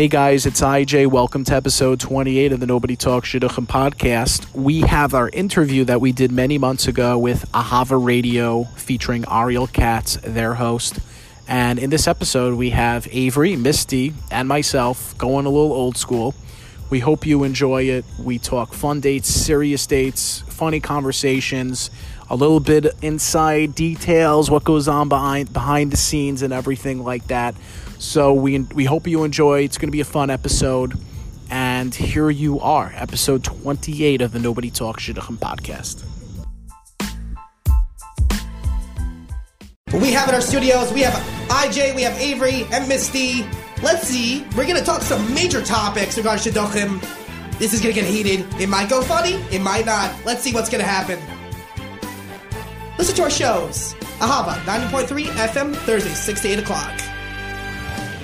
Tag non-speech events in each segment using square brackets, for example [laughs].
Hey guys, it's IJ. Welcome to episode 28 of the Nobody Talks Shidduchim podcast. We have our interview that we did many months ago with Ahava Radio featuring Ariel Katz, their host. And in this episode, we have Avery, Misty, and myself going a little old school. We hope you enjoy it. We talk fun dates, serious dates, funny conversations, a little bit inside details, what goes on behind behind the scenes, and everything like that. So we we hope you enjoy. It's going to be a fun episode. And here you are, episode 28 of the Nobody Talks Shidduchim podcast. We have in our studios, we have IJ, we have Avery, and Misty. Let's see, we're gonna talk some major topics regarding Shidduchim. This is gonna get heated. It might go funny, it might not. Let's see what's gonna happen. Listen to our shows. Ahava, 90.3 FM, Thursday, 6 to 8 o'clock.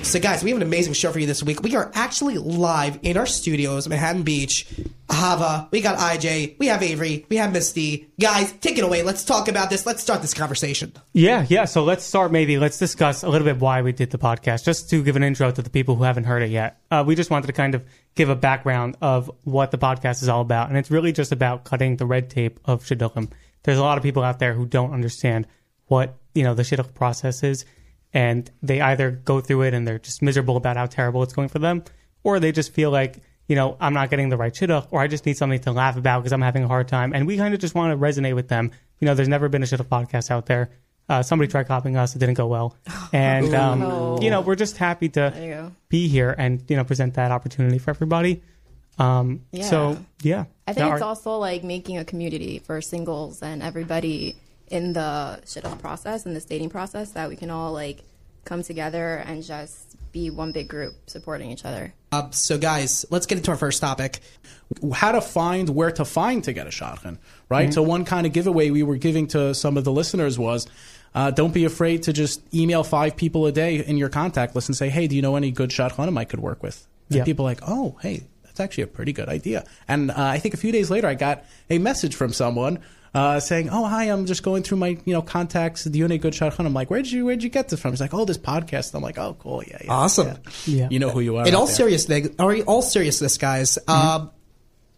So, guys, we have an amazing show for you this week. We are actually live in our studios, Manhattan Beach. Ahava, we got IJ, we have Avery, we have Misty. Guys, take it away. Let's talk about this. Let's start this conversation. Yeah, yeah. So let's start. Maybe let's discuss a little bit why we did the podcast, just to give an intro to the people who haven't heard it yet. Uh, we just wanted to kind of give a background of what the podcast is all about, and it's really just about cutting the red tape of shidduchim. There's a lot of people out there who don't understand what you know the shidduch process is, and they either go through it and they're just miserable about how terrible it's going for them, or they just feel like you know I'm not getting the right shidduch, or I just need something to laugh about because I'm having a hard time, and we kind of just want to resonate with them. You know, there's never been a shidduch podcast out there. Uh, somebody tried copying us; it didn't go well, [sighs] and um, you know we're just happy to be here and you know present that opportunity for everybody. Um, Yeah. So yeah, I think Now, it's our- also like making a community for singles and everybody in the shit shidduch process and the dating process that we can all like come together and just be one big group supporting each other. Uh, so, guys, let's get into our first topic. how to find where to find to get a shadchan, right? So one kind of giveaway we were giving to some of the listeners was uh, don't be afraid to just email five people a day in your contact list and say, hey, do you know any good shadchanim I could work with? And Yeah. people are like, oh, hey, that's actually a pretty good idea. And uh, I think a few days later, I got a message from someone. Uh, saying, "Oh, hi, I'm just going through my, you know, contacts. Do you know any good shadchan?" I'm like, "Where'd you, where'd you get this from?" He's like, "Oh, this podcast." I'm like, "Oh, cool, yeah, yeah, Awesome. yeah. Yeah. You know who you are." In out all there. seriousness, all right, all seriousness, guys, um,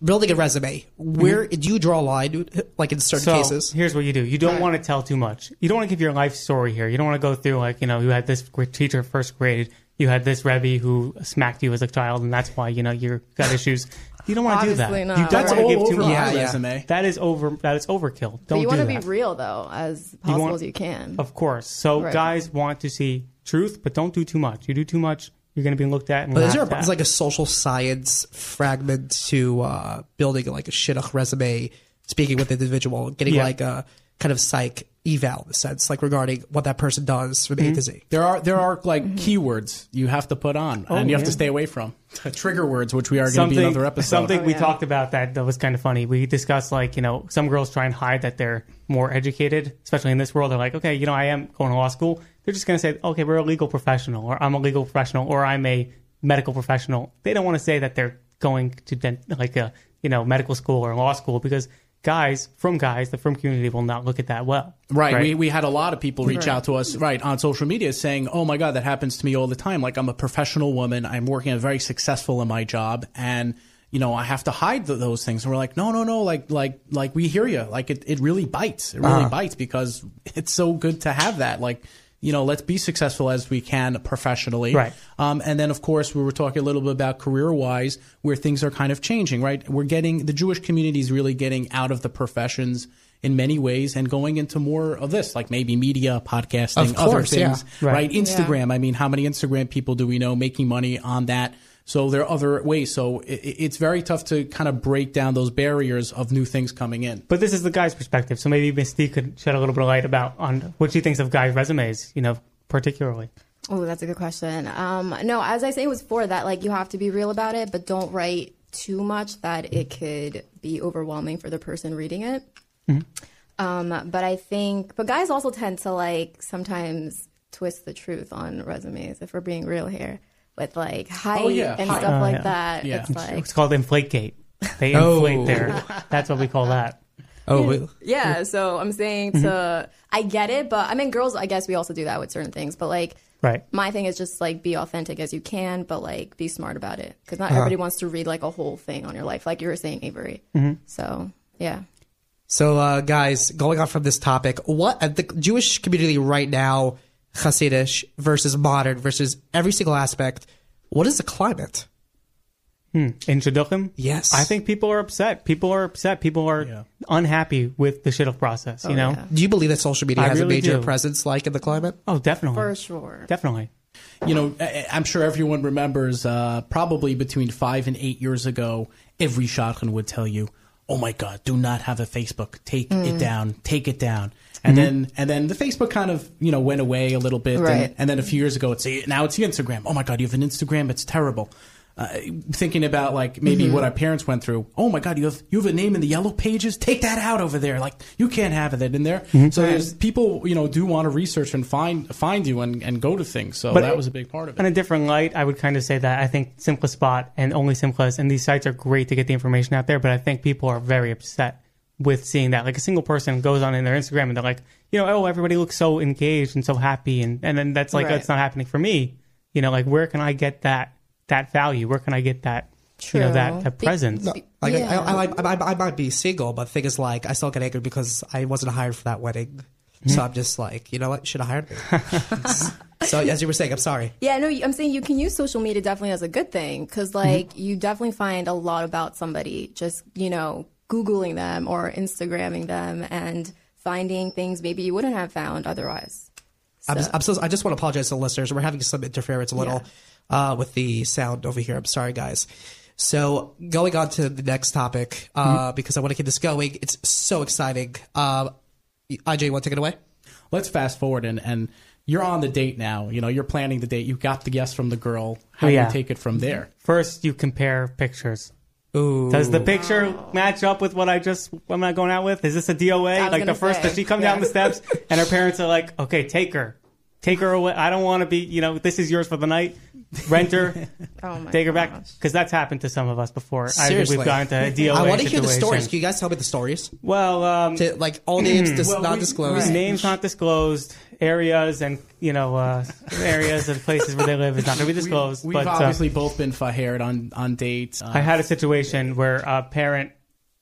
building a resume, where do you draw a line, like in certain so cases? here's what you do. You don't want to tell too much. You don't want to give your life story here. You don't want to go through like you know you had this teacher first grade. You had this rebbe who smacked you as a child, and that's why you know you got issues. You don't want to do that. Obviously not. You don't That's want to give over too my much. Yeah, yeah. resume. That is over. That is overkill. Don't But you do want to that. be real though, as possible want- as you can. Of course. So Right. guys want to see truth, but don't do too much. You do too much, you're going to be looked at and But is there laughed a, at. is like a social science fragment to uh, building like a shidduch resume, speaking with the individual, getting Yeah. like a kind of psych eval in a sense, like regarding what that person does from Mm-hmm. A to Z? There are there are like keywords you have to put on, and you have to stay away from trigger words, which we are going to something, be another episode. something we yeah. talked about that, that was kind of funny. We discussed like, you know, some girls try and hide that they're more educated, especially in this world. They're like, okay, you know, I am going to law school. They're just going to say, okay, we're a legal professional, or I'm a legal professional, or I'm a medical professional. They don't want to say that they're going to dent- like a, you know, medical school or law school because guys from guys, the frum community will not look at that well. Right. We, we had a lot of people reach Right. out to us, right, on social media saying, oh my God, that happens to me all the time. Like, I'm a professional woman. I'm working, I'm very successful in my job. And, you know, I have to hide th- those things. And we're like, no, no, no. Like, like, like, we hear you. Like, it, it really bites. It really uh-huh. bites because it's so good to have that. Like, you know, let's be successful as we can professionally. Right. Um, and then, of course, we were talking a little bit about career wise, where things are kind of changing, right? We're getting, the Jewish community is really getting out of the professions in many ways and going into more of this, like maybe media, podcasting, course, other yeah. things, Right. right? Instagram. I mean, how many Instagram people do we know making money on that? So there are other ways. So it, it's very tough to kind of break down those barriers of new things coming in. But this is the guy's perspective. So maybe Misty could shed a little bit of light about on what she thinks of guys' resumes, you know, particularly. Oh, that's a good question. Um, no, as I say, it was for that. Like, you have to be real about it, but don't write too much that it could be overwhelming for the person reading it. Um, but I think, but guys also tend to like sometimes twist the truth on resumes. If we're being real here, with like height yeah, and height. stuff Oh, like yeah. that, Yeah. it's like It's called Inflategate. They Oh. inflate their. That's what we call that. Oh, wait. Yeah, so I'm saying to I get it, but I mean girls I guess we also do that with certain things, but like Right. my thing is just like be authentic as you can, but like be smart about it because Uh-huh. not everybody wants to read like a whole thing on your life, like you were saying, Avery. So yeah, So, uh, guys, going on from this topic, what uh, the Jewish community right now, Hasidish versus modern versus every single aspect, what is the climate? In Shidduchim? Yes. I think people are upset. People are upset. People are Yeah. unhappy with the Shidduch process, you know? yeah. Do you believe that social media I has really a major do. presence, like in the climate? Oh, definitely. for sure. Definitely. you know, I- I'm sure everyone remembers uh, probably between five and eight years ago, every shadchan would tell you, "Oh my God, do not have a Facebook. Take Mm. it down. Take it down." And then and then the Facebook kind of you know went away a little bit, Right. and, and then a few years ago, it's now it's the Instagram. Oh my God, you have an Instagram? It's terrible. Uh, thinking about like maybe Mm-hmm. what our parents went through. Oh my God, you have you have a name in the yellow pages? Take that out over there. Like you can't have that in there. Mm-hmm. So there's people you know do want to research and find find you and, and go to things. So But that was a big part of it. In a different light, I would kind of say that I think SimchaSpot and OnlySimchas and these sites are great to get the information out there, but I think people are very upset with seeing that. Like a single person goes on in their Instagram and they're like, you know, oh, everybody looks so engaged and so happy, and and then that's like Right. that's not happening for me. You know, like where can I get that that value? Where can I get that you know True. that that Be- presence? Like Yeah. I, I, I, I, I might be single, but the thing is, like, I still get angry because I wasn't hired for that wedding. So hmm. I'm just like, you know what? Should have hired me. [laughs] so as you were saying, I'm sorry. Yeah, no, I'm saying you can use social media definitely as a good thing because, mm-hmm. like, you definitely find a lot about somebody just, you know, Googling them or Instagramming them and finding things maybe you wouldn't have found otherwise. I'm, So- I'm so, I just want to apologize to the listeners. We're having some interference a little uh, with the sound over here. I'm sorry, guys. So going on to the next topic, uh, because I want to keep this going. It's so exciting. Um, IJ, you want to take it away? let's fast forward and, and you're on the date now. You know, you're planning the date. You got the yes from the girl. How Oh, do you take it from there? First, you compare pictures. Ooh. Does the picture match up with what I just am I going out with? Is this a DOA? Like the first, say, does she come down the steps and her parents are like, okay, take her, take her away. I don't want to be, you know, this is yours for the night. Rent her, [laughs] Oh my take her back, because that's happened to some of us before. I think Seriously. we've gone to a DOA. I want to hear the stories. Can you guys tell me the stories? Well, um, To, like all names dis- Well, not we- disclosed. right. names not disclosed, areas and you know uh, areas and places where they live is not going to be [laughs] disclosed. We've but uh, obviously both been fired on on dates. Uh, I had a situation where a parent,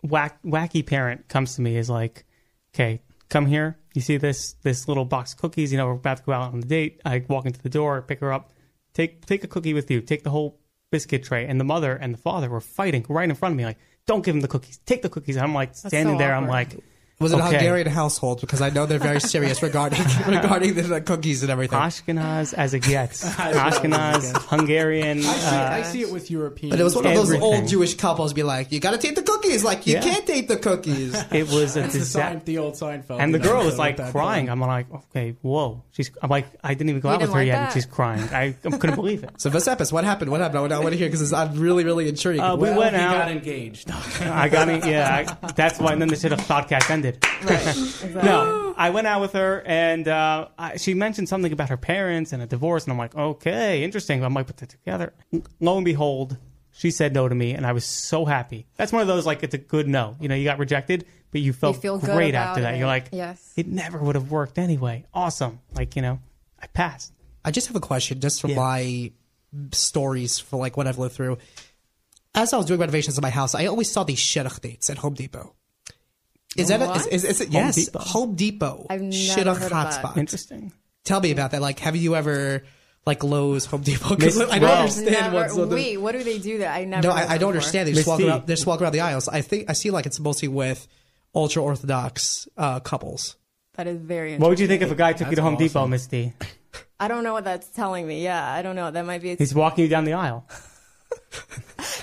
whack, wacky parent, comes to me is like, "Okay, come here. You see this this little box of cookies? You know, we're about to go out on the date. I walk into the door, pick her up, take take a cookie with you. Take the whole biscuit tray." And the mother and the father were fighting right in front of me, like, "Don't give him the cookies. Take the cookies." And I'm like standing so there. I'm like. Was it a. Hungarian household? Because I know they're very serious regarding [laughs] [laughs] regarding the, the cookies and everything. Ashkenaz as it gets. [laughs] Ashkenaz, Hungarian. I, see, uh, I see it with Europeans. But it was one of those old Jewish couples be like, "You got to take the cookies." Like you Yeah. can't take the cookies. it was a It's the, disaster. The old Seinfeld. And the girl so was like crying. going. I'm like, okay, whoa. She's. I'm like, I didn't even go You out with her like yet, and she's crying. I, I couldn't believe it. so Vesepis, what happened? What happened? I want to hear because I'm really, really intrigued. Uh, we Well, went he out. got engaged. I got it. Yeah, I, that's why. And then the shidduch podcast ended. Right. [laughs] Exactly. No, I went out with her, and uh, I, she mentioned something about her parents and a divorce, and I'm like, okay, interesting. I'm like, put that together. Lo and behold, she said no to me, and I was so happy. That's one of those like it's a good no. You know, you got rejected, but you felt feel great about after that. it. You're like, Yes. it never would have worked anyway. Awesome. Like you know, I passed. I just have a question, just for Yeah. my stories for like what I've lived through. As I was doing renovations in my house, I always saw these shidduch dates at Home Depot. Is that a, is, What? is, is it yes Depot. Home Depot I've never shidduch heard of that. hotspot? Interesting. Tell me about that. Like, have you ever like Lowe's, Home Depot? Because Miss- I don't well- understand Never, what's on the. wait, what do they do there? I never. No, heard I, I don't before. understand. They just Miss walk T. around. They just walk around the aisles. I think I see like it's mostly with ultra orthodox uh, couples. That is very. What would you think if a guy took you to That's Home. Depot, Misty? I don't know what that's telling me. Yeah, I don't know. That might be. He's walking you down the aisle. [laughs]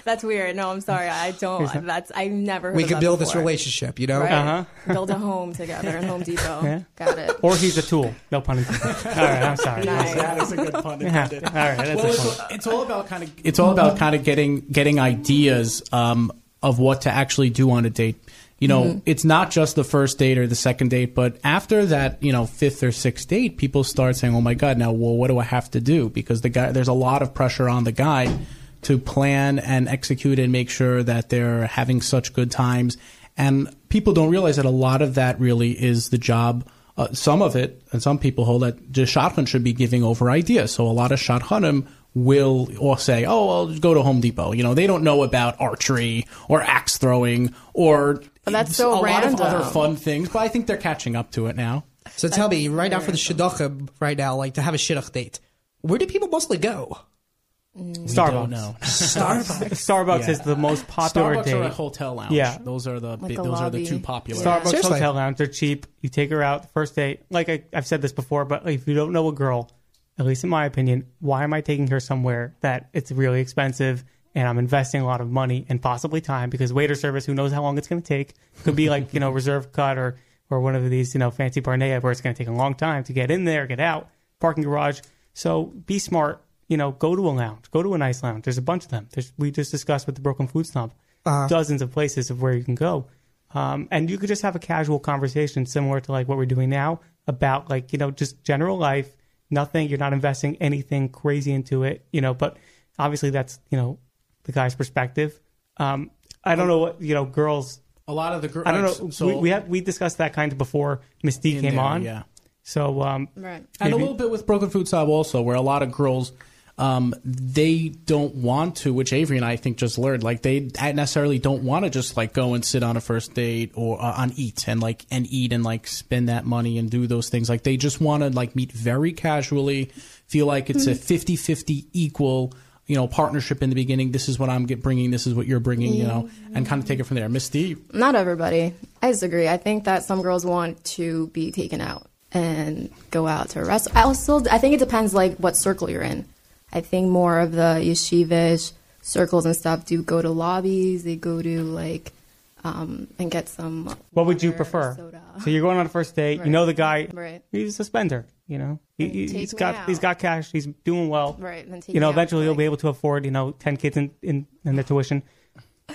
That's weird. No, I'm sorry. I don't. [laughs] That's. I've never. Heard We could can that build this before. relationship. You know. Right. Uh-huh. Build a home together in Home Depot. [laughs] Yeah. Got it. Or he's a tool. No pun intended. [laughs] All right, I'm sorry. Nice. that is a good pun. Yeah. intended. All right, that's well, a it's, it's all about kind of it's all about kind of getting getting ideas um, of what to actually do on a date. You know, it's not just the first date or the second date, but after that, you know, fifth or sixth date, people start saying, "Oh my God, now, well, what do I have to do?" Because the guy, there's a lot of pressure on the guy to plan and execute and make sure that they're having such good times. And people don't realize that a lot of that really is the job. Uh, some of it, and some people hold that the shadchan should be giving over ideas. So a lot of shadchanim will or say, "Oh, I'll just go to Home Depot." You know, they don't know about archery or axe throwing or But that's so a lot of other fun things. But I think they're catching up to it now. So tell me, right now for the shidduchim, right now, like to have a shidduch date, where do people mostly go? Mm. Starbucks. Don't know. [laughs] Starbucks. Starbucks Yeah. is the most popular Starbucks date. or a hotel lounge. Yeah. those are the Like big, a those are the lobby. two popular. Yeah. Starbucks Seriously. hotel lounge. They're cheap. You take her out the first date. Like I, I've said this before, but if you don't know a girl, at least in my opinion, why am I taking her somewhere that it's really expensive and I'm investing a lot of money and possibly time because waiter service, who knows how long it's going to take? Could be like you know [laughs] reserve cut or or one of these you know fancy Barnea where it's going to take a long time to get in there, get out, parking garage. So be smart. You know, go to a lounge, go to a nice lounge. There's a bunch of them. There's, we just discussed with the Brooklyn Food Snob, dozens of places of where you can go. Um, and you could just have a casual conversation similar to like what we're doing now about like, you know, just general life, nothing, you're not investing anything crazy into it, you know, but obviously that's, you know, the guy's perspective. Um, I don't know what, you know, girls, A lot of the girls. I don't know. So we, we had, we discussed that kind of before Miss D came there, on. Yeah. So, um, Right. and a little bit with Brooklyn Food Snob also, where a lot of girls, um, they don't want to, which Avery and I think just learned, like they necessarily don't want to just like go and sit on a first date or uh, on eat and like and eat and like spend that money and do those things. Like they just want to like meet very casually, feel like it's a 50-50 equal. You know, partnership in the beginning. This is what I'm bringing. This is what you're bringing. You know, and kind of take it from there. Miss D, Not everybody. I disagree. I think that some girls want to be taken out and go out to a restaurant. I also, I think it depends like what circle you're in. I think more of the yeshivish circles and stuff do go to lobbies. They go to like um, and get some. what would you prefer? Soda. So you're going on a first date. You know the guy. Right. He's a spender. You know, he, he's got out. he's got cash. He's doing well. Right, you know, eventually he'll like- be able to afford you know ten kids in in, in their tuition.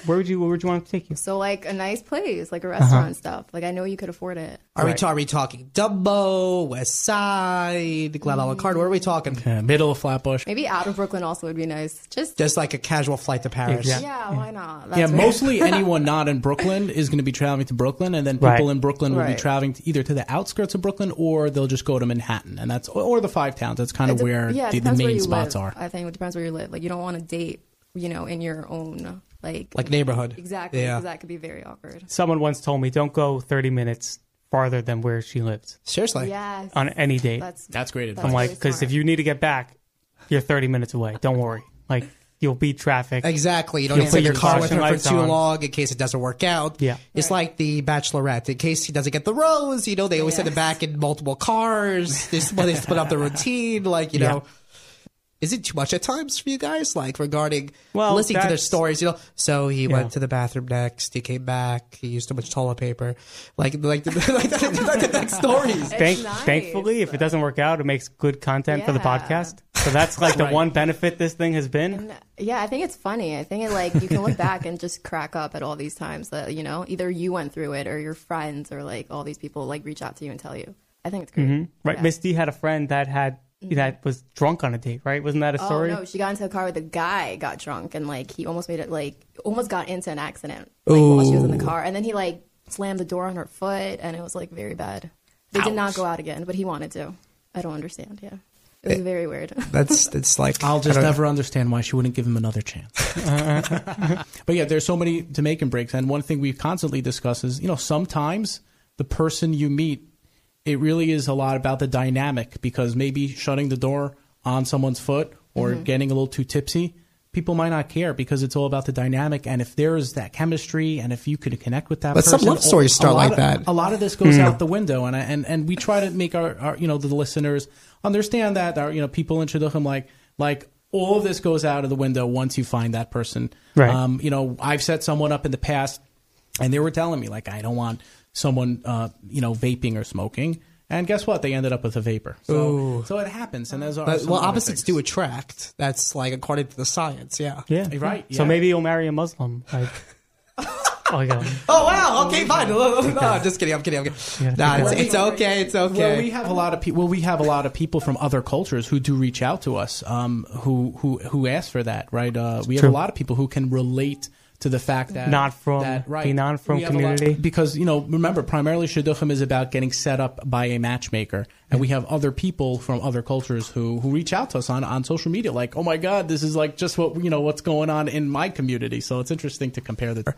Where would you Where would you want to take you? So like a nice place, like a Uh-huh. restaurant stuff. Like I know you could afford it. Are we, Right. ta- are we talking Dumbo, West Side, Glatt a la carte? Where are we talking? uh, middle of Flatbush. Maybe out of Brooklyn also would be nice. Just Just like a casual flight to Paris. Exactly. yeah, why not? Yeah, That's where- mostly [laughs] anyone not in Brooklyn is going to be traveling to Brooklyn, and then people Right. in Brooklyn will be traveling to either to the outskirts of Brooklyn or they'll just go to Manhattan, and that's or the five towns. That's kind of where yeah, the, the main spots live. are. I think it depends where you live. Like you don't want to date, you know, in your own like Like neighborhood. exactly Yeah. that could be very awkward. Someone once told me, don't go 30 minutes farther than where she lives Seriously. Yes, on any date. that's That's great advice. I'm like, really because if smart. you need to get back, you're 30 minutes away. Don't worry. Like, you'll beat traffic. Exactly. You don't You'll need to put sit in your the car with caution her for lights too on. long in case it doesn't work out. Yeah. It's like the Bachelorette. In case he doesn't get the rose, you know, they always send him back in multiple cars. They split, they split up the routine. Like, you Yeah. know, is it too much at times for you guys? Like regarding Well, listening to their stories, you know. So he Yeah. went to the bathroom next. He came back. He used too much toilet paper. Like, like, the, [laughs] like, the, like the next stories. Thank, nice. Thankfully, if it doesn't work out, it makes good content for the podcast. So that's like the one benefit this thing has been. yeah. I think it's funny. I think it like you can look back and just crack up at all these times that you know either you went through it or your friends or like all these people like reach out to you and tell you. I think it's great. Mm-hmm. Right. Yeah. Miss D had a friend that had Mm-hmm. that was drunk on a date, right? Wasn't that a oh, story? Oh no, she got into a car with a guy, got drunk, and like he almost made it like almost got into an accident like while she was in the car, and then he like slammed the door on her foot, and it was like very bad. They did not go out again, but he wanted to. I don't understand. Yeah, it was eh, very weird. [laughs] That's it's like I'll just don't- never understand why she wouldn't give him another chance. [laughs] [laughs] but yeah, there's so many to make and breaks, and one thing we constantly discuss is, you know, sometimes the person you meet, it really is a lot about the dynamic because maybe shutting the door on someone's foot or getting a little too tipsy, people might not care because it's all about the dynamic. And if there is that chemistry, and if you could connect with that, But some person, love stories a start lot like of- that. A lot of this goes out the window, and I, and and we try to make our, our you know the listeners understand that our you know people in Shidduchim like like all of this goes out of the window once you find that person. Right. Um, you know, I've set someone up in the past, and they were telling me like I don't want someone uh, you know vaping or smoking. And guess what? They ended up with a vapor. So, so it happens. And those are But, well, opposites do attract. That's like according to the science. Yeah. Yeah. Right, So maybe you'll marry a Muslim. Like, [laughs] oh, yeah. Oh wow. Okay, fine. No, I'm just kidding. I'm kidding. I'm kidding. Yeah, Nah, it's, okay. it's okay. It's okay. Well, we have a lot of people. Well, we have a lot of people from other cultures who do reach out to us, um, who who who ask for that, right? Uh, we have True. a lot of people who can relate to the fact that Not from that, the non-frum we lot- community. because you know remember primarily shidduchim is about getting set up by a matchmaker, and we have other people from other cultures who who reach out to us on on social media, like oh my god, this is like just what you know what's going on in my community. So it's interesting to compare the.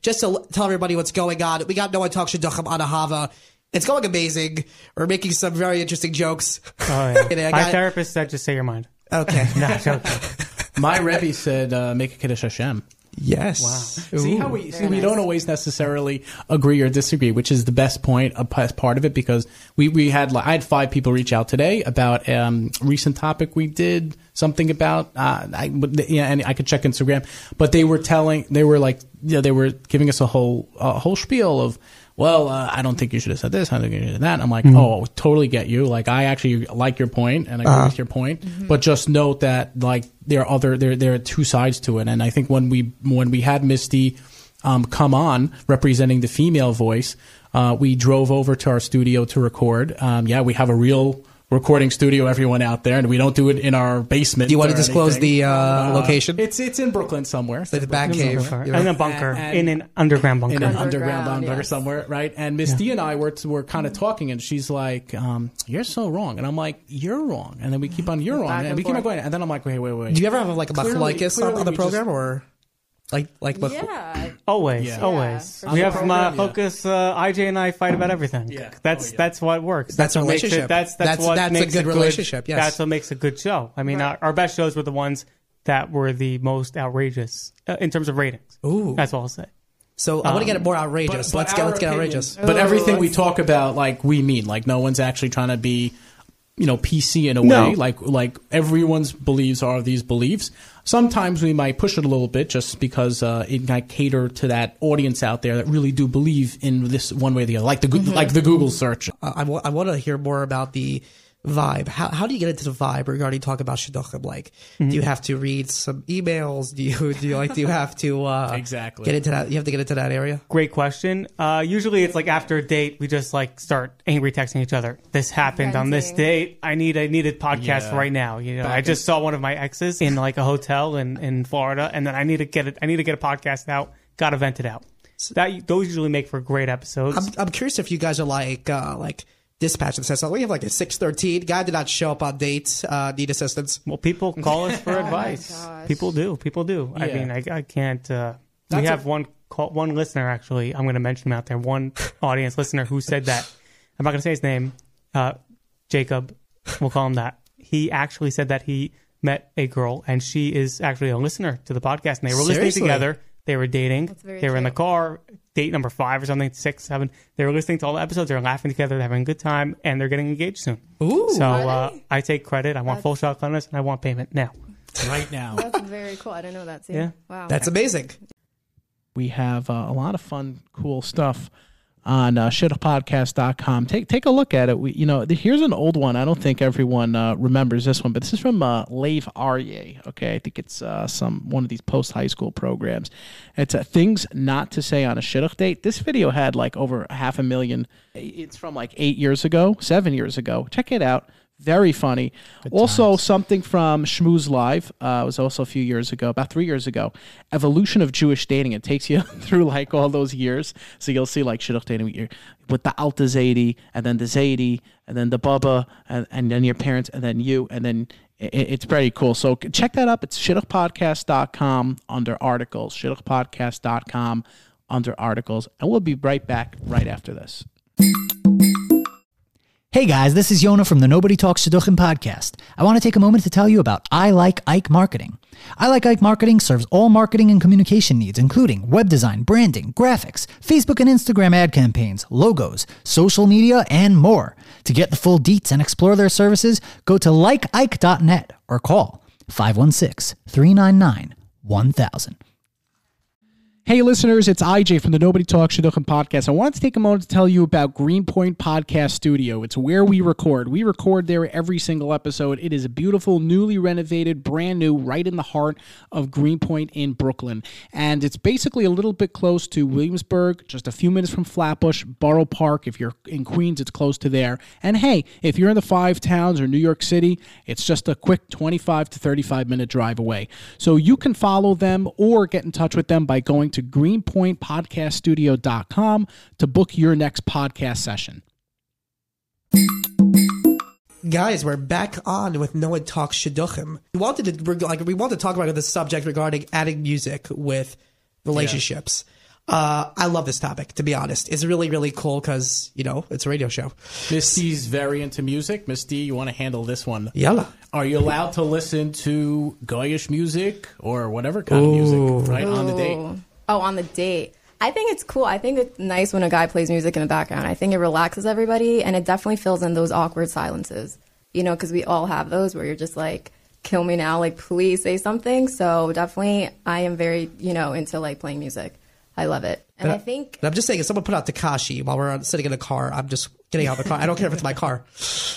Just to tell everybody what's going on, we got No One Talks Shidduchim on Ahava. It's going amazing. We're making some very interesting jokes. Oh, yeah. [laughs] And My got- therapist said, "Just say your mind." Okay. [laughs] No, joking. [laughs] My Rebbe said, uh, "Make a kiddush Hashem." Yes. Wow. See how we see we nice. don't always necessarily agree or disagree, which is the best point a p- part of it because we we had like, I had five people reach out today about um recent topic we did something about uh I yeah and I could check Instagram, but they were telling they were like you know, they were giving us a whole a whole spiel of. Well, uh, I don't think you should have said this. I don't think you should have said that. I'm like, oh, totally get you. Like, I actually like your point and I agree with your point, but just note that like there are other there there are two sides to it. And I think when we when we had Misty um, come on representing the female voice, uh, we drove over to our studio to record. Um, yeah, we have a real recording studio, everyone out there, and we don't do it in our basement. Do you want to disclose anything. the uh, location? It's it's in Brooklyn somewhere. the back cave. in a bunker, And- in an underground bunker. in an Underground, underground bunker yes. somewhere, right? And Miss D and I were were kind of talking, and she's like, um, "You're so wrong," and I'm like, "You're wrong," and then we keep on, "You're wrong," and, and we keep on going, and then I'm like, "Wait, wait, wait." Do you ever have like a Clearly- machlokes on, on the we program, just- or like like mach- Yeah. Always, Yeah. always. Yeah, we for have sure. my Yeah. focus. Uh, IJ and I fight about everything. Yeah. That's Oh, yeah. that's what works. That's a what makes relationship. It, that's that's, That's- what that's a makes good relationship, yes. that's what makes a good show. I mean, Right. our, our best shows were the ones that were the most outrageous uh, in terms of ratings. Ooh. That's all I'll say. So I want to get it more outrageous. But- but let's get our let's get opinion- outrageous. But everything we talk about, like we mean, like no one's actually trying to be, you know, PC in a No. way. Like like everyone's beliefs are these beliefs. Sometimes we might push it a little bit just because uh, it might cater to that audience out there that really do believe in this one way or the other, like the Goo- like the Google search. Uh, I, I want to hear more about the vibe. How, how do you get into the vibe regarding talk about shidduchim? Like, do you have to read some emails? Do you do you like do you have to uh, [laughs] Exactly. get into that? You have to get into that area. Great question. Uh, usually it's like after a date, we just like start angry texting each other. This happened on this date. I need I need a podcast Yeah. right now. You know, Back I in- just saw one of my exes in like a hotel in, in Florida, and then I need to get it. I need to get a podcast out. Got to vent it out. So That those usually make for great episodes. I'm, I'm curious if you guys are like uh, like dispatch and says so we have like a six thirteen guy did not show up on dates. Uh, need assistance. well, people call us for [laughs] advice. gosh. People do. People do. I mean, I, I can't. Uh, we have a- one call, one listener actually. I'm going to mention him out there. One [laughs] audience listener who said that. I'm not going to say his name. Uh, Jacob. We'll call him that. He actually said that he met a girl and she is actually a listener to the podcast and they were listening together. They were dating. They were in the car, date number five or something, six, seven. They were listening to all the episodes. They're laughing together. They're having a good time and they're getting engaged soon. Ooh. So uh, I take credit. I want full shadchanus and I want payment now. right now. That's very cool. I didn't know that too. Yeah. Wow. That's amazing. we have uh, a lot of fun, cool stuff on uh, shidduchpodcast.com. Take take a look at it. We, you know, th- here's an old one. I don't think everyone uh, remembers this one, but this is from uh, Lave Arye. Okay, I think it's uh, some one of these post high school programs. It's uh, things not to say on a shidduch date. This video had like over half a million. It's from like eight years ago, seven years ago. Check it out. Very funny. also, something from Schmooze Live. Uh, was also a few years ago, about three years ago. Evolution of Jewish dating. It takes you [laughs] through like all those years. So you'll see like shidduch dating with, the Alta Zaidi, and then the Zaidi, and then the Baba, and, and then your parents, and then you, and then it's pretty cool. So check that up. It's shidduchpodcast.com under articles. Shidduchpodcast.com under articles. And we'll be right back right after this. Hey guys, this is Yona from the Nobody Talks to Shidduchim podcast. I want to take a moment to tell you about I Like Ike Marketing. I Like Ike Marketing serves all marketing and communication needs, including web design, branding, graphics, Facebook and Instagram ad campaigns, logos, social media, and more. To get the full deets and explore their services, go to likeike.net or call 516 399 1000. Hey, listeners, it's IJ from the Nobody Talks Shidduchim podcast. I wanted to take a moment to tell you about Greenpoint Podcast Studio. It's where we record. We record there every single episode. It is a beautiful, newly renovated, brand new, right in the heart of Greenpoint in Brooklyn. And it's basically a little bit close to Williamsburg, just a few minutes from Flatbush, Borough Park. If you're in Queens, it's close to there. And hey, if you're in the five towns or New York City, it's just a quick 25 to 35 minute drive away. So you can follow them or get in touch with them by going to greenpointpodcaststudio.com to book your next podcast session. Guys, we're back on with No One Talks Shidduchim. We wanted to like we wanted to talk about this subject regarding adding music with relationships. Uh, I love this topic. To be honest, it's really really cool because you know it's a radio show. Misty's very into music. Misty, you want to handle this one? Yeah. Are you allowed to listen to Goyish music or whatever kind of music right on the date? Oh, on the date. I think it's cool. I think it's nice when a guy plays music in the background. I think it relaxes everybody and it definitely fills in those awkward silences. You know, because we all have those where you're just like, kill me now, like, please say something. So definitely, I am very, you know, into like playing music. I love it. And I think And I'm just saying, if someone put out Tekashi while we're sitting in a car, I'm just getting out of the car. I don't care if it's my car.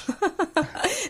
[laughs]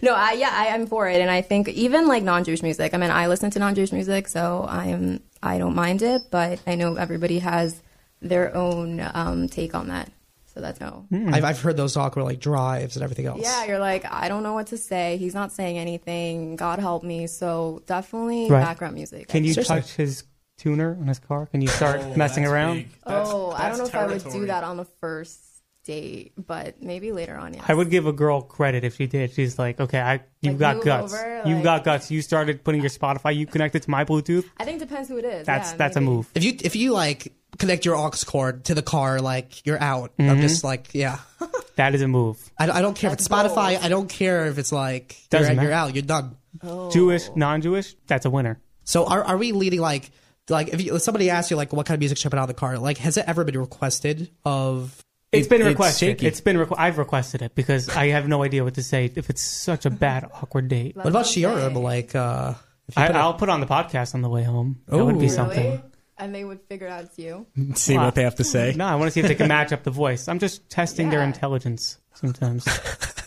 No, I, yeah, I am for it, and I think even like non-Jewish music. I mean, I listen to non-Jewish music, so I am I don't mind it, but I know everybody has their own um, take on that. So that's no. I've, I've heard those talk awkward like drives and everything else. Yeah, you're like I don't know what to say. He's not saying anything. God help me. So definitely Right. background music. Can you Seriously. touch his tuner on his car? Can you start messing around? oh, I don't know if I would do that on the first date, but maybe later on. Yes. I would give a girl credit if she did. She's like, okay, I you Like, got guts. over, you like- got guts. You started putting your Spotify. You connected to my Bluetooth. I think it depends who it is. That's Yeah, that's a move. If you if you like connect your aux cord to the car, like you're out. Mm-hmm. I'm just like, yeah. [laughs] That is a move. I, I don't care if it's Spotify. bold. I don't care if it's like you're, Doesn't you're matter. out. You're done. Oh. Jewish, non-Jewish, that's a winner. So are are we leading like like if, you, if somebody asks you like what kind of music should I put out in the car? Like has it ever been requested of? It's been requested. shaky. it's been. Requ- I've requested it because I have no idea what to say if it's such a bad, awkward date. What about Shiurim? Like uh, if you I, put it- I'll put on the podcast on the way home. That would be Ooh. something. Really? And they would figure out it's you. [laughs] See what they have to say. No, I want to see if they can match up the voice. I'm just testing their Yeah. intelligence sometimes. [laughs]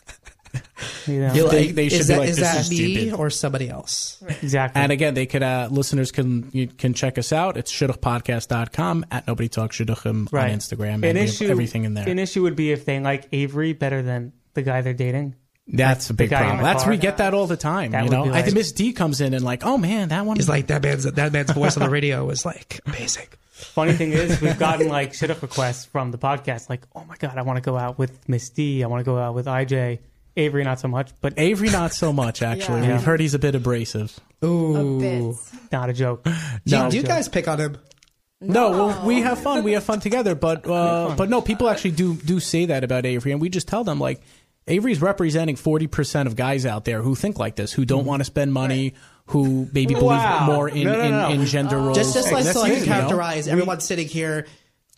you know, You're They- like, they should is be that, like, is "This that is me stupid." or somebody else? exactly. And again, they could uh, listeners can you can check us out. It's shidduchpodcast.com at nobody talks shidduchim right. on Instagram. An And we have issue, everything in there. An issue would be if they like Avery better than the guy they're dating. That's a big guy in problem. the That's car. we get that all the time. That you would know, be I like- think Miss D comes in and like, oh man, that one He's is like that man's that man's voice on the radio was like amazing. Funny thing is, we've [laughs] gotten like shidduch requests from the podcast. Like, oh my god, I want to go out with Miss D. I want to go out with IJ. Avery, not so much, but Avery. Not so much [laughs] actually. Yeah. We've heard he's a bit abrasive. Ooh. A bit. not a joke. [laughs] Do, No, you, do you joke. guys pick on him? No, well, we have fun. We have fun together. But uh, but no, people actually do do say that about Avery, and we just tell them like Avery's representing forty percent of guys out there who think like this, who don't want to spend money, who maybe believe Wow. more in, No, no, in, no. in gender roles. Just just like so I it, can know? characterize everyone sitting here.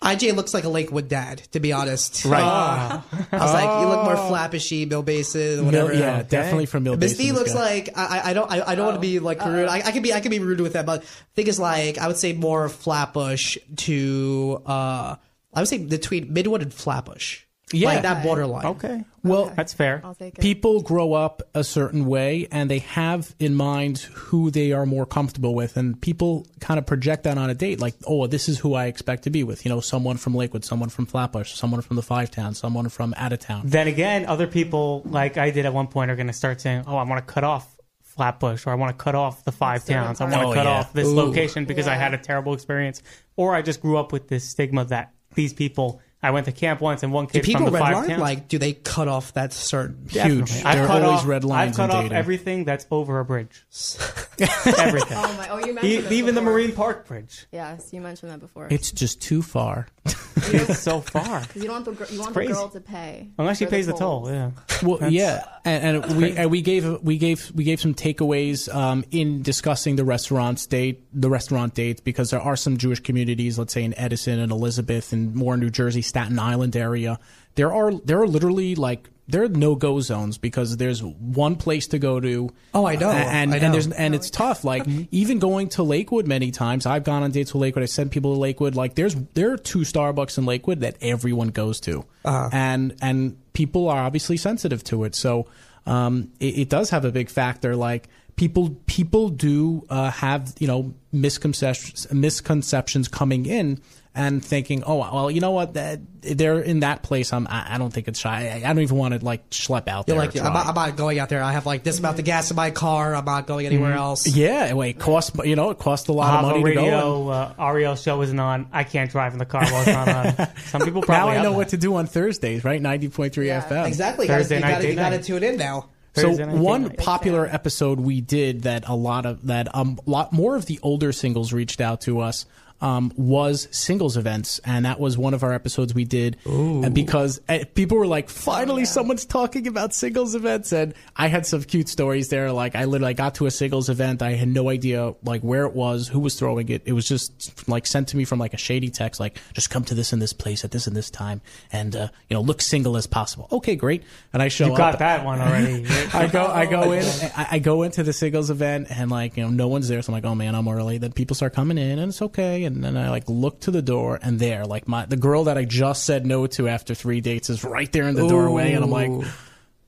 IJ looks like a Lakewood dad, to be honest. Right. I was like, you look more flappishy, Mill Basin, whatever. Mil- yeah, definitely from Mill Miss Basin, D this looks guy. like I, I- I don't I, I don't want to be like rude. I, I can be I can be rude with that, but I think it's like I would say more Flatbush to uh I would say between Midwood and Flatbush. Yeah. like that borderline. Okay, Well, that's fair. I'll take it. people grow up a certain way and they have in mind who they are more comfortable with and people kind of project that on a date like oh this is who i expect to be with you know someone from lakewood someone from flatbush someone from the five Towns, someone from out of town Then again, other people, like I did at one point, are going to start saying, "Oh, I want to cut off Flatbush, or I want to cut off the five certain towns. I want to Oh, cut yeah. off this Ooh. location because I had a terrible experience, or I just grew up with this stigma that these people. I went to camp once, and one Do kid people from the five redline? towns. Like, do they cut off that certain? huge I've are cut always off, red lines I've cut in off dating. everything that's over a bridge. [laughs] everything. Oh my! Oh, you mentioned E- this even the before. Marine Park Bridge. Yes, you mentioned that before. it's just too far It's [laughs] so far. Because you don't want the gr- you want crazy. the girl to pay Unless she for pays the tolls. toll, yeah. well yeah and, and we and we gave we gave we gave some takeaways um, in discussing the restaurant date the restaurant dates because there are some jewish communities let's say in edison and elizabeth and more new jersey staten island area there are there are literally like there are no go zones because there's one place to go to. Oh, I know. and I and know. there's and it's tough. Like even going to Lakewood many times, I've gone on dates with Lakewood. I send people to Lakewood. Like there's there are two Starbucks in Lakewood that everyone goes to, Uh-huh. and and people are obviously sensitive to it. So um, it, it does have a big factor. Like people people do uh, have you know misconceptions misconceptions coming in and thinking, oh well, you know what, that, they're in that place. I'm, I, I don't think it's shy. I, I don't even want to like schlep out You're there. like, I'm not, I'm not going out there. I have like this amount of gas in my car. I'm not going anywhere else. Yeah, wait, Cost you know it costs a lot of Hava money to go. radio, uh, Ariel show isn't on. I can't drive in the car while it's not on. [laughs] Some people probably now I know that. what to do on Thursdays, right? Ninety point three Yeah, FM. Exactly. Thursday you night, gotta, date you gotta night. tune in now. So Thursday night, one popular episode we did that a lot of that um a lot more of the older singles reached out to us um, was singles events, and that was one of our episodes we did and because uh, people were like, "Finally, someone's talking about singles events," and I had some cute stories there. Like I literally got to a singles event, I had no idea like where it was, who was throwing it. It was just like sent to me from like a shady text, like just come to this and this place at this and this time, and uh, you know look single as possible. Okay, great. And I show You up. got that one already. [laughs] I go, I go in, I, I go into the singles event, and like you know, no one's there. So I'm like, oh man, I'm early. Then people start coming in, and it's okay. And then I like look to the door, and there, like my the girl that I just said no to after three dates is right there in the doorway, and I'm like,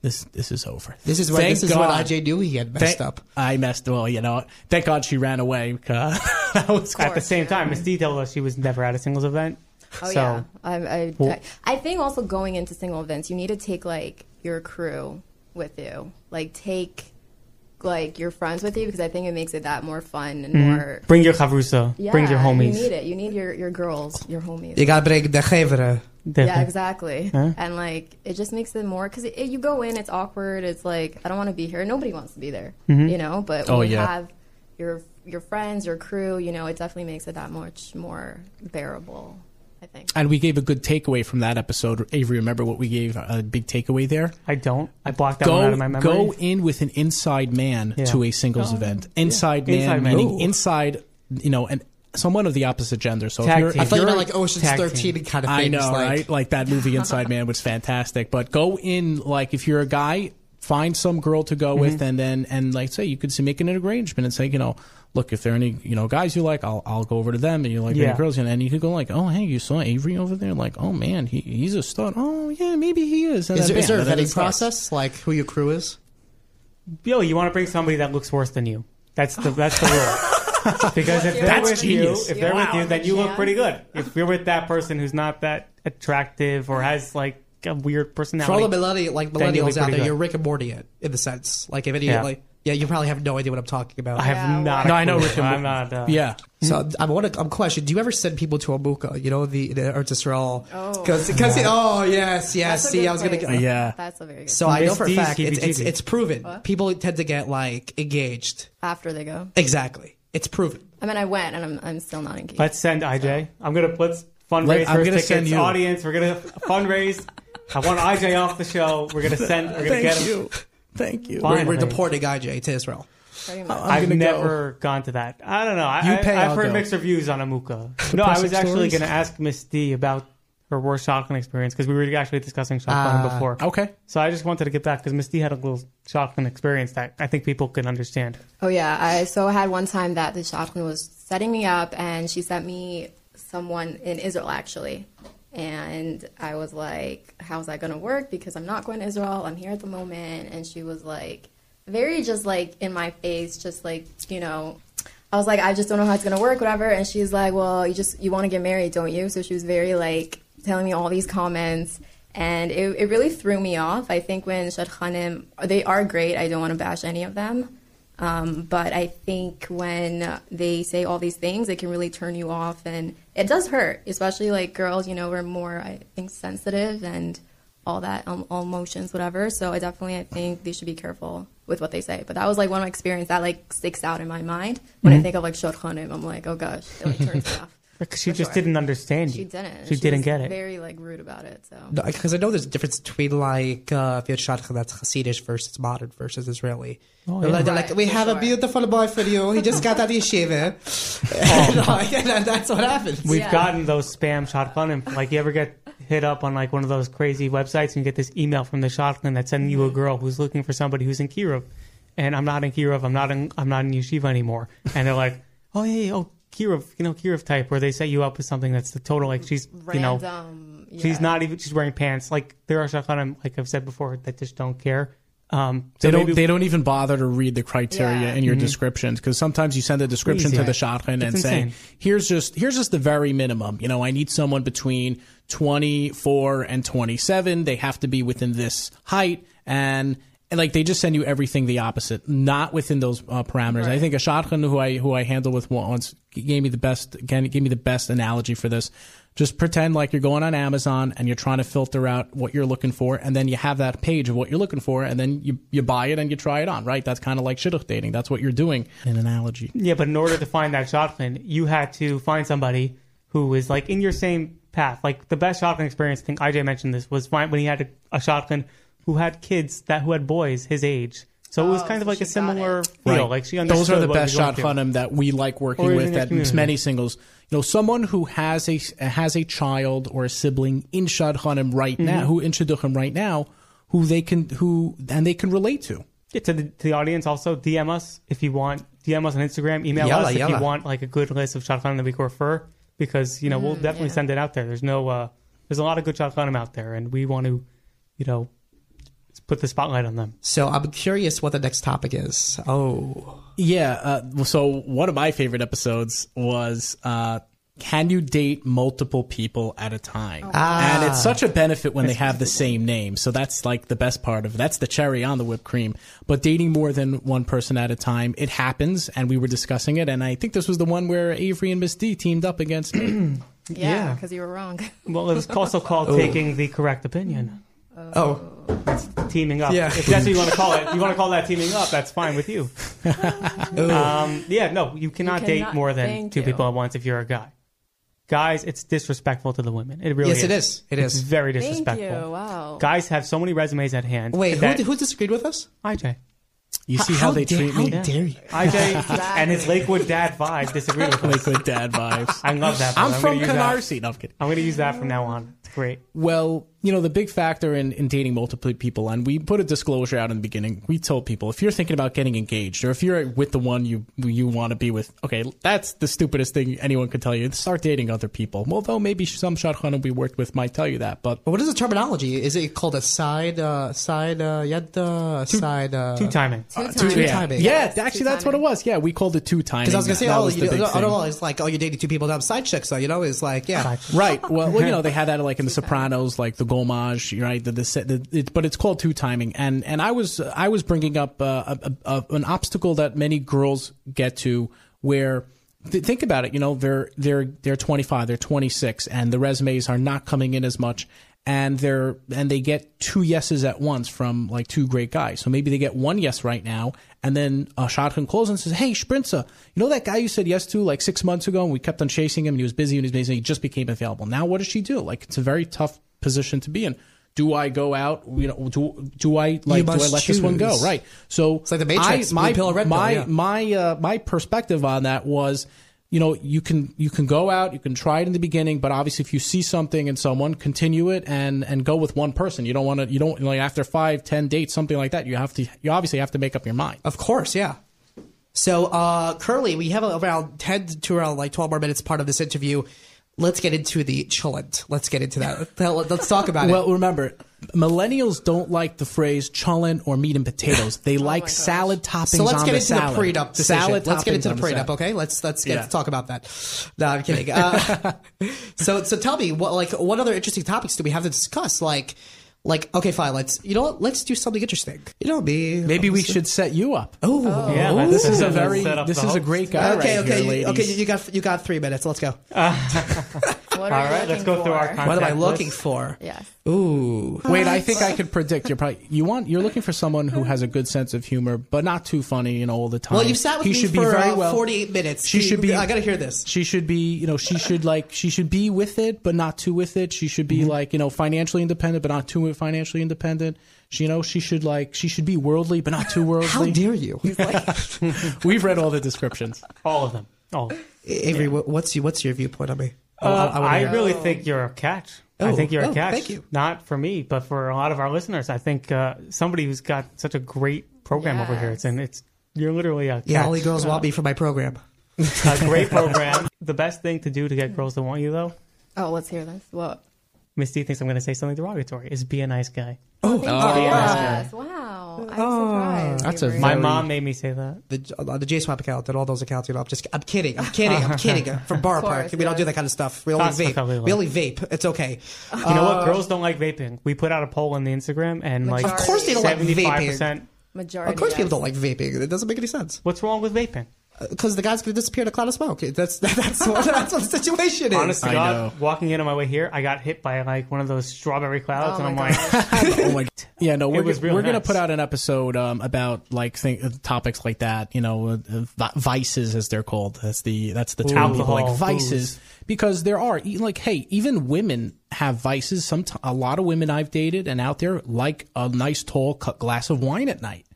this this is over. This is what, Thank this is when God. IJ knew he had messed Thank- up. I messed. Well, you know, thank God she ran away because [laughs] that was At the same time, Miss D told us she was never at a singles event. Oh so yeah, I, I, Well- I, I think also going into single events, you need to take like your crew with you. Like take like your friends with you because I think it makes it that more fun and mm-hmm. more. bring your chavrusa, Yeah, bring your homies. You need it. You need your your girls, your homies. You gotta bring the chevre. Yeah, exactly. And like, it just makes it more because you go in, it's awkward. It's like I don't want to be here. Nobody wants to be there, mm-hmm. you know. But oh, when Oh, you yeah. have your your friends, your crew, you know, it definitely makes it that much more bearable. I think. And we gave a good takeaway from that episode. Avery, remember what we gave a big takeaway there? I don't. I blocked that one go out of my memory. go in with an inside man Yeah. to a singles Oh, event. Inside man Inside meaning Ooh. inside, you know, and someone of the opposite gender. So Tag if you're, team. I thought you meant like oh, Ocean's tag 13 team. kind of I know, like, right? Like that movie Inside Man was fantastic. But go in like if you're a guy, find some girl to go Mm-hmm. with, and then and like say you could make an arrangement and say, you know, look if there are any you know guys you like, I'll I'll go over to them, and you like Yeah. any girls, and then you could go like, oh hey, you saw Avery over there, like oh man, he he's a stud. Oh yeah, maybe he is. And Is there, is there a bam, and vetting starts. process? Like who your crew is? Yo, you want to bring somebody that looks worse than you. That's the that's the rule. [laughs] because if they're That's with genius. you, if they're with you, then you look pretty good. If you're with that person who's not that attractive or has like a weird personality. For all personality, the millennial, like Then you'll be millennials out there, good. you're Rick and Morty it, in the sense. Like if any, Yeah. like yeah, you probably have no idea what I'm talking about. I have Yeah, not. No, I know. Rick and I'm Morty. not. Uh, Yeah. So I want to. I'm question. Do you ever send people to a muka? You know the, the Eretz Oh. because oh yes yes. That's See, I was gonna. place. Get, Yeah. That's a very good. So I know for a fact it's, it's it's proven. People tend to get like engaged. after they go. Exactly. It's proven. I mean, I went and I'm I'm still not engaged. Let's send IJ. I'm gonna let's fundraise Let- I'm for gonna his send tickets. you. Audience, we're gonna [laughs] fundraise. I want IJ off the show. We're gonna send. We're gonna Thank get him. you. Thank you. Fine. We're, we're Finally. deporting IJ to Israel. Pretty much. I've gonna go. never gone to that. I don't know. I, You I, pay, I've I'll heard go. mixed reviews on Amuka. No, I was Depressing actually stories? going to ask Miss D about her worst shadchan experience because we were actually discussing shadchan Ah, before. Okay. So I just wanted to get back because Miss D had a little shadchan experience that I think people can understand. Oh yeah, I so I had one time that the shadchan was setting me up, and she sent me someone in Israel actually, and I was like, "How's that gonna work?" Because I'm not going to Israel. I'm here at the moment, and she was like, very just like in my face, just like you know. I was like, I just don't know how it's gonna work, whatever. And she's like, Well, you just you want to get married, don't you? So she was very like telling me all these comments, and it, it really threw me off. I think when shadchanim, they are great. I don't want to bash any of them, um, but I think when they say all these things, it can really turn you off, and it does hurt. Especially like girls, you know, we're more I think sensitive and all that, um, all emotions, whatever. So I definitely I think they should be careful with what they say. But that was like one of my experience that like sticks out in my mind when I think of like shadchanim. I'm like, oh gosh, it like turns me off. Because she For just sure. didn't understand you. She didn't. She, didn't was get it. Very like rude about it. So Because I know there's a difference between like uh, if you had shadchan that's Hasidic versus modern versus Israeli. Oh, yeah. like, they're like, we for have a beautiful boy for you. He just got out of yeshiva. and, [laughs] [laughs] like, and that's what happens. We've Yeah. gotten those spam shadchan. And, like, you ever get hit up on like one of those crazy websites and you get this email from the shadchan that's sending you a girl who's looking for somebody who's in Kirov, and I'm not in Kirov. I'm not in I'm not in yeshiva anymore. And they're like, oh yeah, yeah, oh Kirov, you know Kirov type, where they set you up with something that's the total like she's you know Random. she's not even she's wearing pants. Like there are shadchan like I've said before that just don't care. Um, so They don't. maybe- They don't even bother to read the criteria Yeah. in your descriptions because sometimes you send a description Please, to the shadchan and It's say, "Here's just here's just the very minimum. You know, I need someone between 24 and 27. They have to be within this height and." And like they just send you everything the opposite, not within those uh, parameters. I think a shadchan who I who I handled with once gave me the best again gave me the best analogy for this. Just pretend like you're going on Amazon and you're trying to filter out what you're looking for, and then you have that page of what you're looking for, and then you, you buy it and you try it on, right? That's kind of like shidduch dating. That's what you're doing. An analogy. Yeah, but in order to find that shadchan, you had to find somebody who is like in your same path. Like the best shadchan experience, I think IJ mentioned this, was when he had a, a shadchan who had kids that who had boys his age. So it was Oh, kind of so like a she got similar it. feel. Like she understood Those are the what best you're going shot through. funim that we like working Or in with. your That community. many singles. You know, someone who has a has a child or a sibling in shidduchim right Mm-hmm. now, who in shidduchim right now, who they can who and they can relate to. Yeah, to the, to the audience also, DM us if you want. DM us on Instagram. Email Yalla, us if yalla. you want like a good list of shadchan that we can refer because you know we'll definitely yeah. send it out there. There's no uh, there's a lot of good shadchan out there, and we want to, you know, put the spotlight on them. So I'm curious what the next topic is. Oh, Yeah. Uh, so one of my favorite episodes was uh, can you date multiple people at a time? And it's such a benefit when they have the same name. So that's like the best part of. That's the cherry on the whipped cream. But dating more than one person at a time, it happens. And we were discussing it. And I think this was the one where Avery and Miss D teamed up against me. [clears throat] Yeah, Yeah. because you were wrong. Well, it was also [laughs] called taking the correct opinion. Oh, That's teaming up. Yeah. If that's what you want to call it, you want to call that teaming up. That's fine with you. [laughs] um, yeah, no, you cannot, date cannot. more than two you. people at once if you're a guy. Guys, it's disrespectful to the women. It really yes, is. it is. It It's is. very Thank disrespectful. you. Wow. Guys have so many resumes at hand. Wait, who, that, who disagreed with us? IJ. You see how, they dare, treat how me? dare you? [laughs] IJ and his Lakewood dad vibe disagree with us. Liquid dad vibes. I love that. I'm I'm from gonna use that. Canarsie. No, I'm kidding. I'm going to use that from now on. It's great. Well, you know, the big factor in, in dating multiple people, and we put a disclosure out in the beginning. We told people if you're thinking about getting engaged or if you're with the one you you want to be with, okay, that's the stupidest thing anyone could tell you. Start dating other people. Although maybe some shadchanim we worked with might tell you that, but But what is the terminology? Is it called a side, uh, side, uh, yadda, side, uh, Two timing. Two two times. yeah. yeah, timing. yeah, Yes, actually that's what it was. Yeah, we called it two timing. Because I was gonna say, That oh, the you, big I thing. don't know. It's like, oh, you're dating two people that have side chicks, so You know, it's like, yeah. Right. Well, well, you know, they had that like in The Sopranos, like the Gomage, right? The, the, the, it, but it's called two timing. And and I was I was bringing up uh, a, a, an obstacle that many girls get to where. th- Think about it. You know, they're they're they're 25, they're 26, and the resumes are not coming in as much, and they're and they get two yeses at once from like two great guys. So maybe they get one yes right now, and then a shadchan calls and says, "Hey, Sprinza, you know that guy you said yes to like six months ago, and we kept on chasing him, and he was busy and he was busy. He just became available. Now, what does she do? Like, it's a very tough position to be in. Do I go out? You know, do do I like do I let this one go? Right. So It's like the Matrix, I, my pill red pill, my yeah. my uh, my perspective on that was you know you can you can go out you can try it in the beginning but obviously if you see something in someone continue it and and go with one person you don't want to you don't like after five ten dates something like that you have to you obviously have to make up your mind Of course, yeah. So uh, currently, we have around ten to around like twelve more minutes part of this interview. Let's get into the cholent. Let's get into that. [laughs] Let's talk about it. well remember millennials don't like the phrase challah or meat and potatoes they [laughs] like salad toppings So let's get the into salad. the prenup decision. salad let's get into the salad. okay? Let's let's get Yeah. talk about that. No, I'm kidding. [laughs] Uh, so so tell me what like what other interesting topics do we have to discuss? Like like okay, fine. Let's you know what? Let's do something interesting. You know me. maybe we should set you up Oh, Yeah, let's- this is a very this is a great guy Okay, right okay, here, okay. You got you got three minutes. Let's go. [laughs] What are All you right, let's looking go through our contact What am I list. looking for? Yes. Ooh. Wait, I think I could predict. You're probably you want you're looking for someone who has a good sense of humor, but not too funny, you know, all the time. Well, you've sat with he me should for be very uh, well. 48 minutes. She You- should be. I gotta hear this. She should be. You know, she should like. She should be with it, but not too with it. She should Mm-hmm. be like you know financially independent, but not too financially independent. She, you know, she should like. She should be worldly, but not too worldly. How dare you, [laughs] We've read all the descriptions. All of them. All. Avery? what- What's you? What's your viewpoint on me? Uh, wanna I really think you're a catch. I Oh, think you're oh, a catch. thank you. Not for me, but for a lot of our listeners. I think uh, somebody who's got such a great program over here. It's and it's you're literally a catch. Yeah, all the girls Uh, want me for my program. [laughs] a great [laughs] program. the best thing to do to get girls to want you, though, Oh, let's hear this. What? Miss D thinks I'm going to say something derogatory. Is be a nice guy. Oh, Thank you. Yes. Wow. Oh, I'm oh. surprised. That's a Avery. My Very- mom made me say that. the on the JSwipe account and all those accounts. You know, I'm just I'm kidding. I'm kidding. I'm [laughs] kidding. From Borough Of course, Park, we don't yes. do that kind of stuff. We only Constantly. vape. We only vape. It's okay. You know what? Uh, Girls don't like vaping. We put out a poll on the Instagram, and like Of course they don't like seventy-five vaping. percent. Majority. Of course, people don't like vaping. It doesn't make any sense. What's wrong with vaping? Because the guy's going to disappear in a cloud of smoke. That's [laughs] that's what, that's what the situation is. Honest to I God, know. walking in on my way here, I got hit by like one of those strawberry clouds, Oh and I'm like, [laughs] [laughs] oh my yeah no we're, was go- real we're gonna put out an episode um, about like think, uh, topics like that you know uh, vi- vices as they're called. That's the that's the term people like vices. because there are e- like hey even women have vices. Some a lot of women I've dated and out there like a nice tall cu- glass of wine at night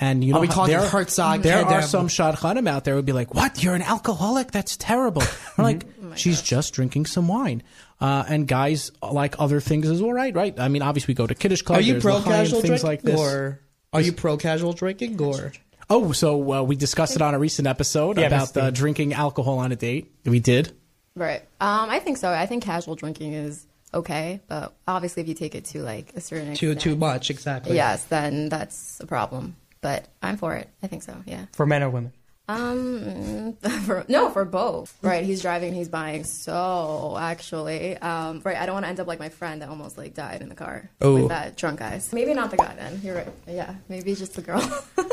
and you know we how- talking there, Herzog, there are Kedem? some shadchanim out there who would be like what you're an alcoholic that's terrible we're like she's just drinking some wine uh, and guys like other things as well right right I mean obviously we go to kiddush club Are you pro casual things drinking, like this or are you pro casual drinking, or Oh, so uh, we discussed it on a recent episode Yeah, about Miss D. uh, drinking alcohol on a date. We did. Right. Um, I think so. I think casual drinking is okay, but obviously, if you take it to like a certain too extent, too much? Exactly. yes, then that's a problem. But I'm for it. I think so. Yeah. for men or women. Um, [laughs] for, no, for both. Right. He's driving. He's buying. So actually, um, right. I don't want to end up like my friend that almost like died in the car Oh. with that drunk guy. Maybe not the guy. Then you're right. Yeah. Maybe just the girl. [laughs]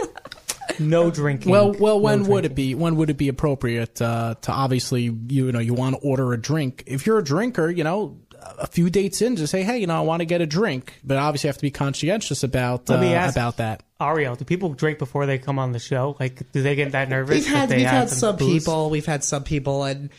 No drinking. Well, well, No when would it be? When would it be appropriate uh, to obviously you know you want to order a drink? If you're a drinker, you know, a few dates in, just say, hey, you know, I want to get a drink, but obviously you have to be conscientious about uh, Let me ask- about that. Ariel, do people drink before they come on the show? Like, do they get that nervous? We've had we've had some booze? people. We've had some people, and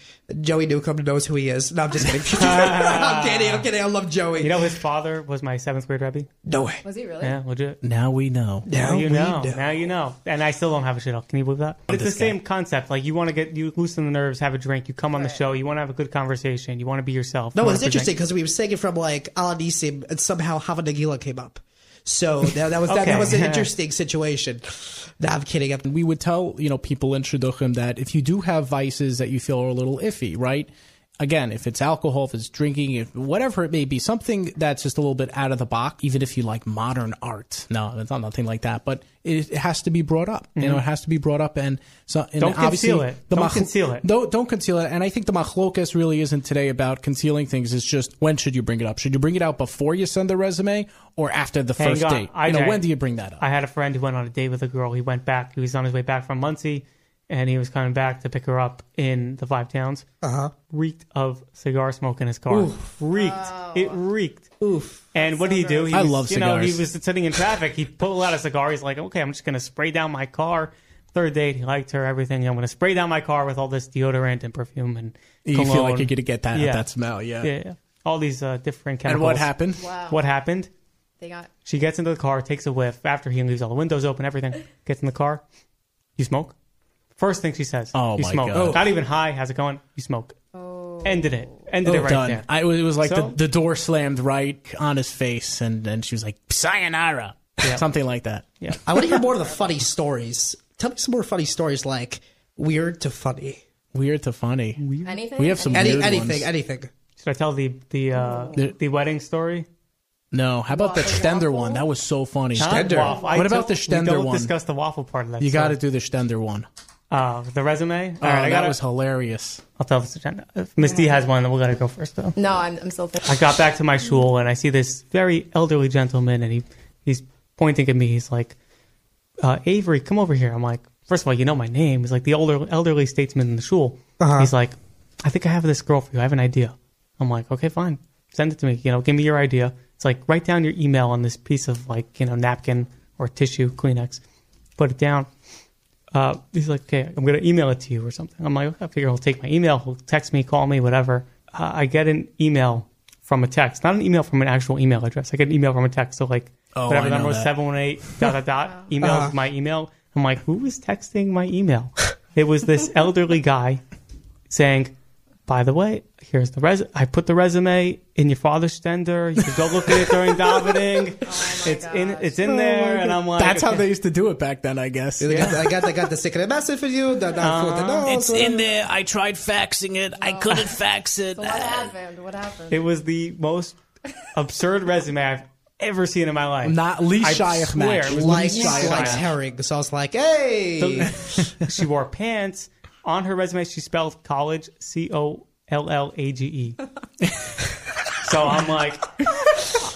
Joey Newcomb knows who he is. No, I'm just kidding. [laughs] [laughs] I'm kidding. I'm kidding. I love Joey. You know, his father was my seventh grade rebbe. no way. Was he really? Yeah, legit. Now we know. Now you we know. Now you know. And I still don't have a shidduch. Can you believe that? But it's the this guy. same concept. Like you want to get you loosen the nerves, have a drink. You come on the show. You want to have a good conversation. You want to be yourself. No, you wanna it's interesting because we were saying it from like Al Nisim, and somehow Hava Nagila came up. So that, that was that, Okay. that was an [laughs] interesting situation. No, I'm kidding. We would tell you know people in shidduchim that if you do have vices that you feel are a little iffy, right? Again, if it's alcohol, if it's drinking, if whatever it may be, something that's just a little bit out of the box. Even if you like modern art, no, it's not nothing like that. But it, it has to be brought up. You know, it has to be brought up, and so and Don't obviously conceal it. the Don't conceal it. Don't don't conceal it. And I think the machlokas really isn't today about concealing things. It's just when should you bring it up? Should you bring it out before you send the resume or after the Hang first on. date? I- you know, I- when do you bring that up? I had a friend who went on a date with a girl. He went back. He was on his way back from Monsey, and he was coming back to pick her up in the Five Towns. Uh Uh-huh. Reeked of cigar smoke in his car. Oof. Reeked. It reeked. oof. And what did he do? He I was, love you know, he was sitting in traffic. He pulled out a cigar. He's like, okay, I'm just going to spray down my car. Third date, he liked her, everything. I'm going to spray down my car with all this deodorant and perfume and you feel like you're gonna get that Yeah. that smell, yeah, yeah. All these uh, different chemicals. And what happened? Wow. What happened? They got. She gets into the car, takes a whiff after he leaves all the windows open, everything. Gets in the car. You smoke? First thing she says. Oh, you my smoke. God. Not even high. How's it going? You smoke. Oh. Ended it. Ended it right done. there. I, it was like So- the, the door slammed right on his face, and, and she was like, sayonara. Yeah. Something like that. Yeah. I want to hear more of the funny stories. Tell me some more funny stories, like weird to funny. Weird to funny. Anything? We have some Any weird anything, ones. anything. Should I tell the the uh, The- the wedding story? No, how about the Waffle, Stender waffle? one? That was so funny. Huh? Stender. Waffle. I What about took- the Stender we don't one? discuss the waffle part of that. You got to do the Stender one. Uh, the resume. Oh, All right, I that gotta, was hilarious. I'll tell this agenda. If Miss D has one, then we'll gotta go first though. No, I'm, I'm still thinking. I got back to my shul and I see this very elderly gentleman and he he's pointing at me. He's like, uh, Avery, come over here. I'm like, first of all, you know my name. He's like the older elderly statesman in the shul. He's like, I think I have this girl for you. I have an idea. I'm like, okay, fine. Send it to me. You know, give me your idea. It's like write down your email on this piece of like you know napkin or tissue, Kleenex. Put it down. Uh, he's like, okay, I'm going to email it to you or something. I'm like, okay, I figure he'll take my email, he'll text me, call me, whatever. Uh, I get an email from a text, not an email from an actual email address. I get an email from a text. So like, Oh, whatever I number was 718 dot dot dot [laughs] email my email. I'm like, who is texting my email? It was this [laughs] elderly guy saying, by the way, here's the res. I put the resume in your father's stender. You can go look at it during davening. [laughs] it's in. It's in there, and I'm like, That's how they used to do it back then, I guess. I got, I got, I got the secret message for you. The, the, Uh-huh. the It's in there. I tried faxing it. I couldn't fax it. [laughs] What happened? What happened? It was the most absurd resume I've ever seen in my life. Not Lee I Shaykh swear, match. it was like, Lee like herring. So I was like, hey. [laughs] she wore pants on her resume. She spelled college C O L L A G E. [laughs] So I'm like,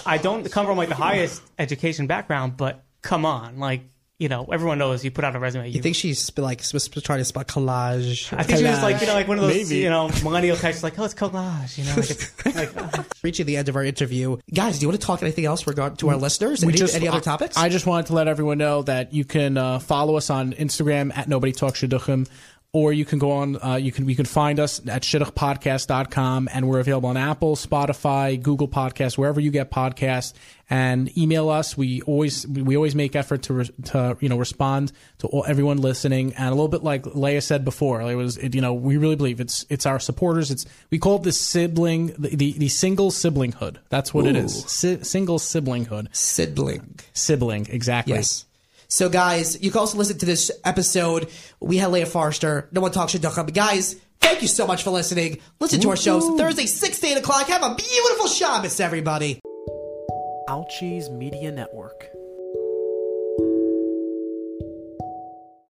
I don't come from like the highest education background, but come on, like you know, everyone knows you put out a resume. You, You think she's sp- like sp- sp- trying to spell collage? I think she was like, you know, like one of those, Maybe. you know, millennial types, like, oh, it's collage, you know, like, it's, [laughs] like uh, Reaching the end of our interview, guys. Do you want to talk anything else regard to our listeners? Any, any other I- topics? I, just wanted to let everyone know that you can uh, follow us on Instagram at Nobody Talks Shidduchim, or you can go on. Uh, you can you can find us at shidduchpodcast.com, and we're available on Apple, Spotify, Google Podcasts, wherever you get podcasts. And email us. We always we always make effort to re- to you know respond to all, everyone listening. And a little bit like Leah said before, it was it, you know we really believe it's it's our supporters. It's we call it the sibling the the, the single siblinghood. That's what it is. Si- single siblinghood. Sibling. Sibling, exactly. Yes. So, guys, you can also listen to this episode. We had Leah Forrester. No one talks shidduchim. Guys, thank you so much for listening. Listen to our shows Thursday, 6 to 8 o'clock. Have a beautiful Shabbos, everybody. Ouchies Media Network.